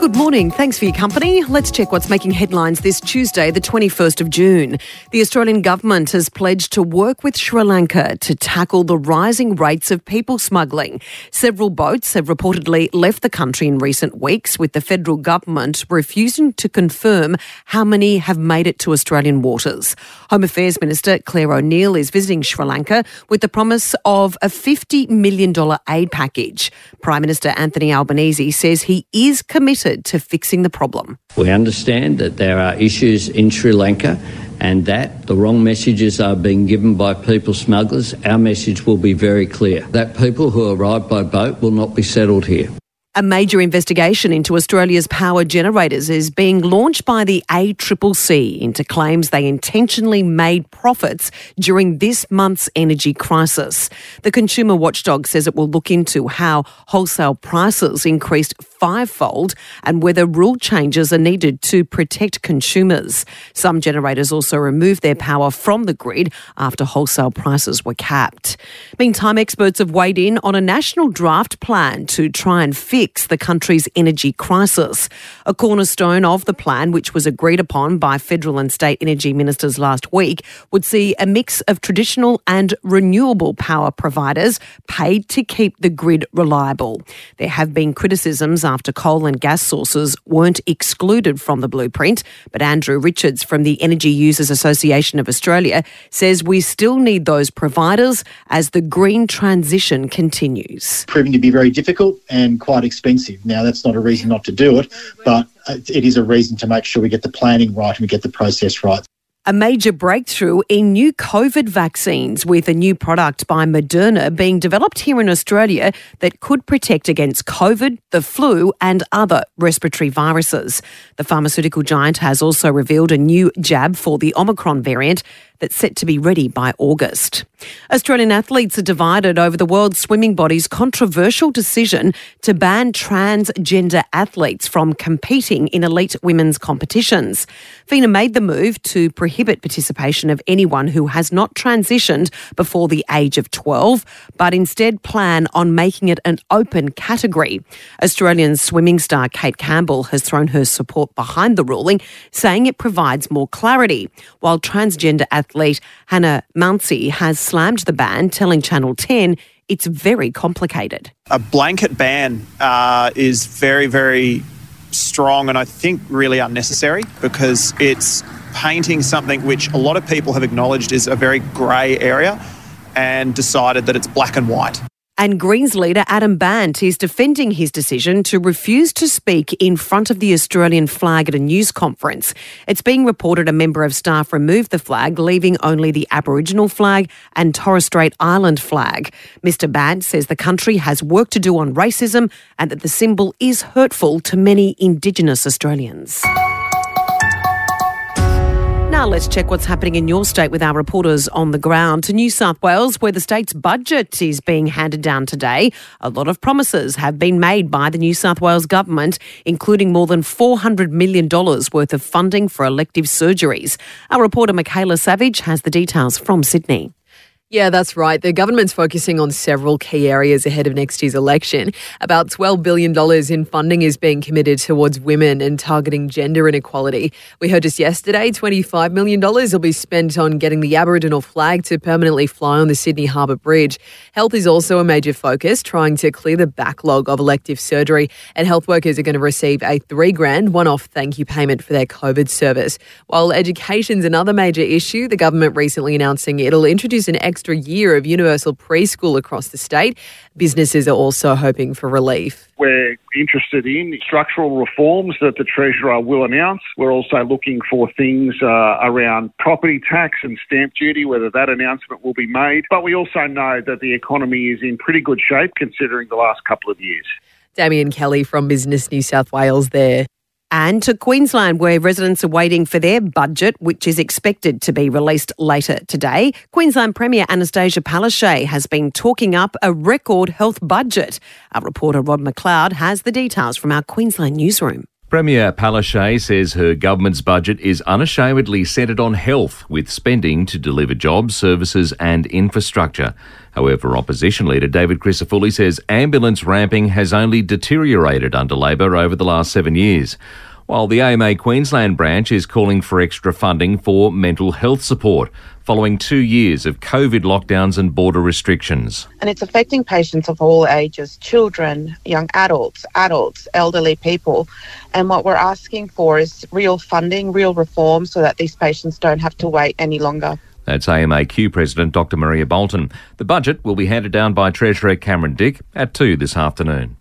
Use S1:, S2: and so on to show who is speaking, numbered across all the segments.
S1: Good morning. Thanks for your company. Let's check what's making headlines this Tuesday, the 21st of June. The Australian government has pledged to work with Sri Lanka to tackle the rising rates of people smuggling. Several boats have reportedly left the country in recent weeks, with the federal government refusing to confirm how many have made it to Australian waters. Home Affairs Minister Clare O'Neil is visiting Sri Lanka with the promise of a $50 million aid package. Prime Minister Anthony Albanese says he is committed to fixing the problem.
S2: We understand that there are issues in Sri Lanka and that the wrong messages are being given by people smugglers. Our message will be very clear that people who arrive by boat will not be settled here.
S1: A major investigation into Australia's power generators is being launched by the ACCC into claims they intentionally made profits during this month's energy crisis. The consumer watchdog says it will look into how wholesale prices increased fivefold and whether rule changes are needed to protect consumers. Some generators also removed their power from the grid after wholesale prices were capped. Meantime, experts have weighed in on a national draft plan to try and fix the country's energy crisis. A cornerstone of the plan, which was agreed upon by federal and state energy ministers last week, would see a mix of traditional and renewable power providers paid to keep the grid reliable. There have been criticisms after coal and gas sources weren't excluded from the blueprint. But Andrew Richards from the Energy Users Association of Australia says we still need those providers as the green transition continues.
S3: Proving to be very difficult and quite expensive. Now, that's not a reason not to do it, but it is a reason to make sure we get the planning right and we get the process right
S1: a major breakthrough in new COVID vaccines, with a new product by Moderna being developed here in Australia that could protect against COVID, the flu, and other respiratory viruses. The pharmaceutical giant has also revealed a new jab for the Omicron variant that's set to be ready by August. Australian athletes are divided over the World Swimming Body's controversial decision to ban transgender athletes from competing in elite women's competitions. FINA made the move to prohibit participation of anyone who has not transitioned before the age of 12, but instead plan on making it an open category. Australian swimming star Kate Campbell has thrown her support behind the ruling, saying it provides more clarity, while transgender athlete Hannah Mounsey has slammed the ban, telling Channel 10 it's very complicated.
S4: A blanket ban uh, is very, very strong and I think really unnecessary because it's painting something which a lot of people have acknowledged is a very grey area and decided that it's black and white.
S1: And Greens leader Adam Bandt is defending his decision to refuse to speak in front of the Australian flag at a news conference. It's being reported a member of staff removed the flag, leaving only the Aboriginal flag and Torres Strait Island flag. Mr. Bandt says the country has work to do on racism and that the symbol is hurtful to many Indigenous Australians. Now let's check what's happening in your state with our reporters on the ground to New South Wales, where the state's budget is being handed down today. A lot of promises have been made by the New South Wales government, including more than $400 million worth of funding for elective surgeries. Our reporter Michaela Savage has the details from Sydney.
S5: Yeah, that's right. The government's focusing on several key areas ahead of next year's election. About $12 billion in funding is being committed towards women and targeting gender inequality. We heard just yesterday $25 million will be spent on getting the Aboriginal flag to permanently fly on the Sydney Harbour Bridge. Health is also a major focus, trying to clear the backlog of elective surgery. And health workers are going to receive a three grand one off thank you payment for their COVID service. While education's another major issue, the government recently announcing it'll introduce an extra year of universal preschool across the state. Businesses are also hoping for relief.
S6: We're interested in structural reforms that the Treasurer will announce. We're also looking for things uh, around property tax and stamp duty, whether that announcement will be made. But we also know that the economy is in pretty good shape considering the last couple of years.
S5: Damien Kelly from Business New South Wales there
S1: and to Queensland, where residents are waiting for their budget, which is expected to be released later today. Queensland Premier Annastacia Palaszczuk has been talking up a record health budget. Our reporter Rod McLeod has the details from our Queensland newsroom.
S7: Premier Palaszczuk says her government's budget is unashamedly centred on health, with spending to deliver jobs, services, and infrastructure. However, opposition leader David Crisafulli says ambulance ramping has only deteriorated under Labor over the last seven years while the AMA Queensland branch is calling for extra funding for mental health support following two years of COVID lockdowns and border restrictions.
S8: And it's affecting patients of all ages children, young adults, adults, elderly people. And what we're asking for is real funding, real reform, so that these patients don't have to wait any longer.
S7: That's AMAQ President Dr. Maria Boulton. The budget will be handed down by Treasurer Cameron Dick at 2 this afternoon.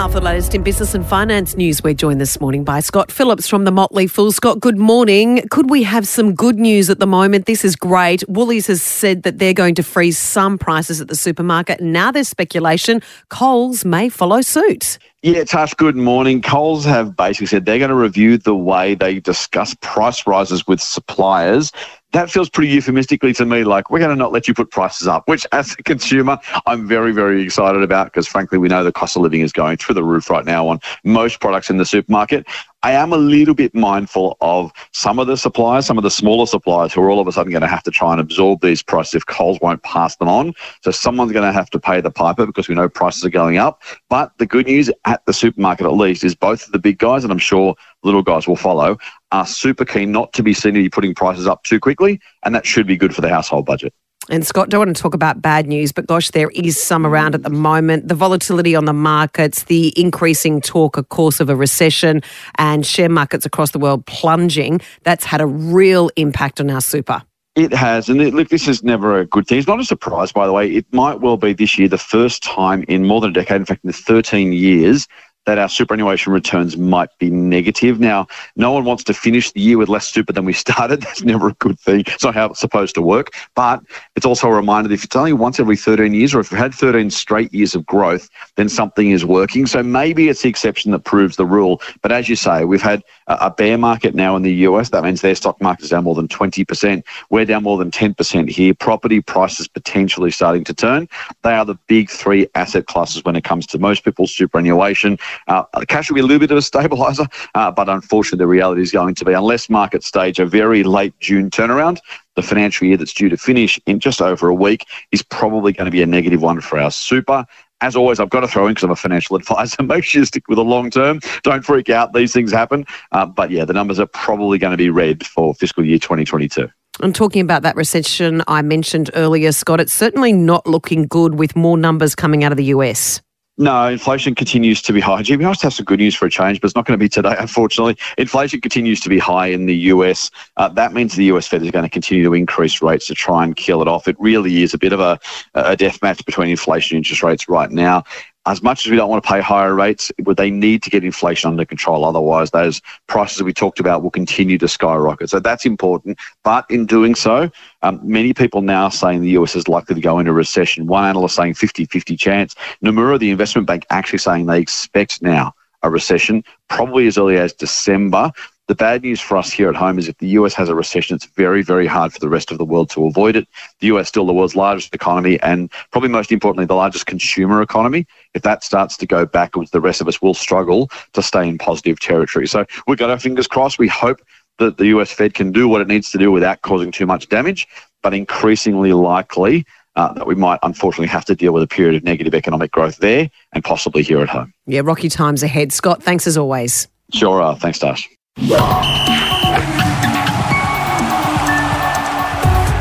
S1: Now, for the latest in business and finance news, we're joined this morning by Scott Phillips from the Motley Fool. Scott, good morning. Could we have some good news at the moment? This is great. Woolies has said that they're going to freeze some prices at the supermarket. Now there's speculation Coles may follow suit.
S9: Yeah, Tash, good morning. Coles have basically said they're going to review the way they discuss price rises with suppliers that feels pretty euphemistically to me like we're going to not let you put prices up, which as a consumer, I'm very, very excited about because frankly, we know the cost of living is going through the roof right now on most products in the supermarket. I am a little bit mindful of some of the suppliers, some of the smaller suppliers who are all of a sudden going to have to try and absorb these prices if Coles won't pass them on. So someone's going to have to pay the piper because we know prices are going up. But the good news at the supermarket, at least, is both of the big guys, and I'm sure little guys will follow, are super keen not to be seen to be putting prices up too quickly, and that should be good for the household budget.
S1: And Scott, don't want to talk about bad news, but gosh, there is some around at the moment. The volatility on the markets, the increasing talk, of course, of a recession, and share markets across the world plunging. That's had a real impact on our super.
S9: It has, and it, look, this is never a good thing. It's not a surprise, by the way. It might well be this year the first time in more than a decade, in fact, in the 13 years that our superannuation returns might be negative. Now, no one wants to finish the year with less super than we started. That's never a good thing. It's not how it's supposed to work. But it's also a reminder that if it's only once every 13 years, or if we've had 13 straight years of growth, then something is working. So maybe it's the exception that proves the rule. But as you say, we've had a bear market now in the US. That means their stock market is down more than 20%. We're down more than 10% here. Property prices potentially starting to turn. They are the big three asset classes when it comes to most people's superannuation. Uh, cash will be a little bit of a stabiliser, uh, but unfortunately, the reality is going to be unless markets stage a very late June turnaround, the financial year that's due to finish in just over a week is probably going to be a negative one for our super. As always, I've got to throw in because I'm a financial advisor. Make sure you stick with the long term. Don't freak out. These things happen. Uh, but yeah, the numbers are probably going to be red for fiscal year 2022.
S1: I'm talking about that recession I mentioned earlier, Scott, it's certainly not looking good with more numbers coming out of the US.
S9: No, inflation continues to be high. Gee, we must have some good news for a change, but it's not going to be today, unfortunately. Inflation continues to be high in the US. Uh, that means the US Fed is going to continue to increase rates to try and kill it off. It really is a bit of a, a death match between inflation and interest rates right now as much as we don't want to pay higher rates, they need to get inflation under control? Otherwise, those prices that we talked about will continue to skyrocket. So that's important. But in doing so, um, many people now saying the US is likely to go into recession. One analyst saying 50 50 chance. Nomura, the investment bank, actually saying they expect now a recession, probably as early as December. The bad news for us here at home is if the US has a recession, it's very, very hard for the rest of the world to avoid it. The US still the world's largest economy and probably most importantly, the largest consumer economy. If that starts to go backwards, the rest of us will struggle to stay in positive territory. So we've got our fingers crossed. We hope that the US Fed can do what it needs to do without causing too much damage, but increasingly likely uh, that we might unfortunately have to deal with a period of negative economic growth there and possibly here at home.
S1: Yeah, rocky times ahead. Scott, thanks as always.
S9: Sure are. Thanks, Tash.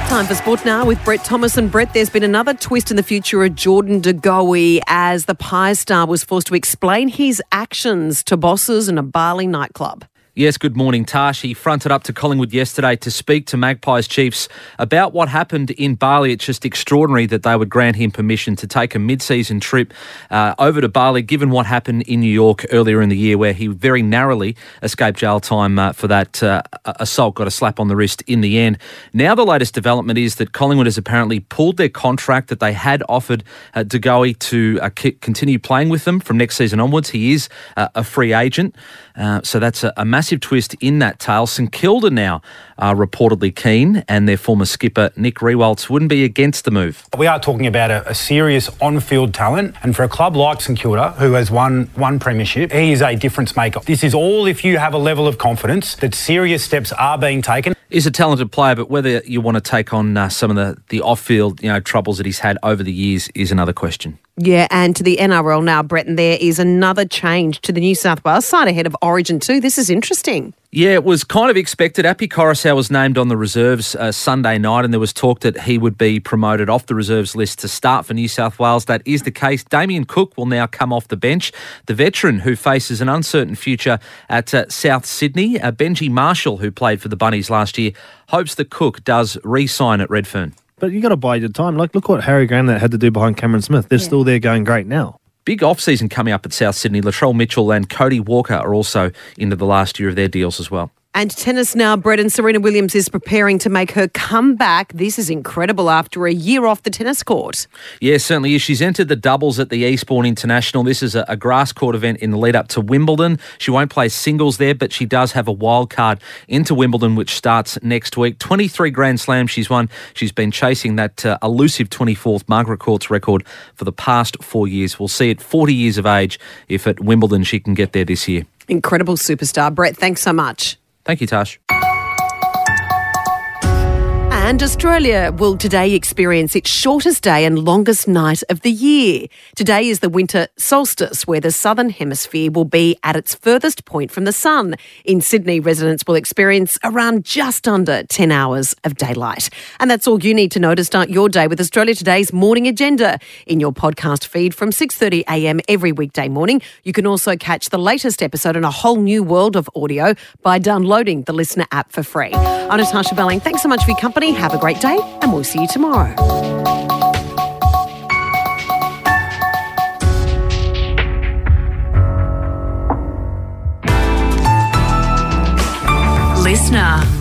S1: Time for sport now with Brett Thomas and Brett. There's been another twist in the future of Jordan De as the Pie star was forced to explain his actions to bosses in a Bali nightclub.
S10: Yes, good morning, Tash. He fronted up to Collingwood yesterday to speak to Magpies Chiefs about what happened in Bali. It's just extraordinary that they would grant him permission to take a mid season trip uh, over to Bali, given what happened in New York earlier in the year, where he very narrowly escaped jail time uh, for that uh, assault, got a slap on the wrist in the end. Now, the latest development is that Collingwood has apparently pulled their contract that they had offered uh, De to uh, continue playing with them from next season onwards. He is uh, a free agent, uh, so that's a, a massive twist in that tale. St Kilda now are reportedly keen, and their former skipper Nick Riewoldt wouldn't be against the move.
S11: We are talking about a, a serious on-field talent, and for a club like St Kilda, who has won one premiership, he is a difference maker. This is all if you have a level of confidence that serious steps are being taken.
S10: He's a talented player, but whether you want to take on uh, some of the, the off-field you know troubles that he's had over the years is another question.
S1: Yeah, and to the NRL now, Breton, there is another change to the New South Wales side ahead of Origin 2. This is interesting.
S10: Yeah, it was kind of expected. Api Koroisau was named on the reserves uh, Sunday night, and there was talk that he would be promoted off the reserves list to start for New South Wales. That is the case. Damien Cook will now come off the bench. The veteran who faces an uncertain future at uh, South Sydney, uh, Benji Marshall, who played for the Bunnies last year, hopes that Cook does re sign at Redfern.
S12: But you got to bide your time. Like, look what Harry Grant had to do behind Cameron Smith. They're yeah. still there going great now.
S10: Big off season coming up at South Sydney. Latrell Mitchell and Cody Walker are also into the last year of their deals as well.
S1: And tennis now, Brett and Serena Williams is preparing to make her comeback. This is incredible after a year off the tennis court.
S10: Yeah, certainly is. She's entered the doubles at the Eastbourne International. This is a, a grass court event in the lead up to Wimbledon. She won't play singles there, but she does have a wild card into Wimbledon, which starts next week. 23 Grand Slams she's won. She's been chasing that uh, elusive 24th Margaret Court's record for the past four years. We'll see at 40 years of age if at Wimbledon she can get there this year.
S1: Incredible superstar. Brett, thanks so much.
S10: Thank you, Tash.
S1: And Australia will today experience its shortest day and longest night of the year. Today is the winter solstice, where the southern hemisphere will be at its furthest point from the sun. In Sydney, residents will experience around just under 10 hours of daylight. And that's all you need to know to start your day with Australia Today's morning agenda in your podcast feed from 6:30 a.m. every weekday morning. You can also catch the latest episode in a whole new world of audio by downloading the Listener app for free. I'm Natasha Belling. Thanks so much for your company. Have a great day, and we'll see you tomorrow. Listener.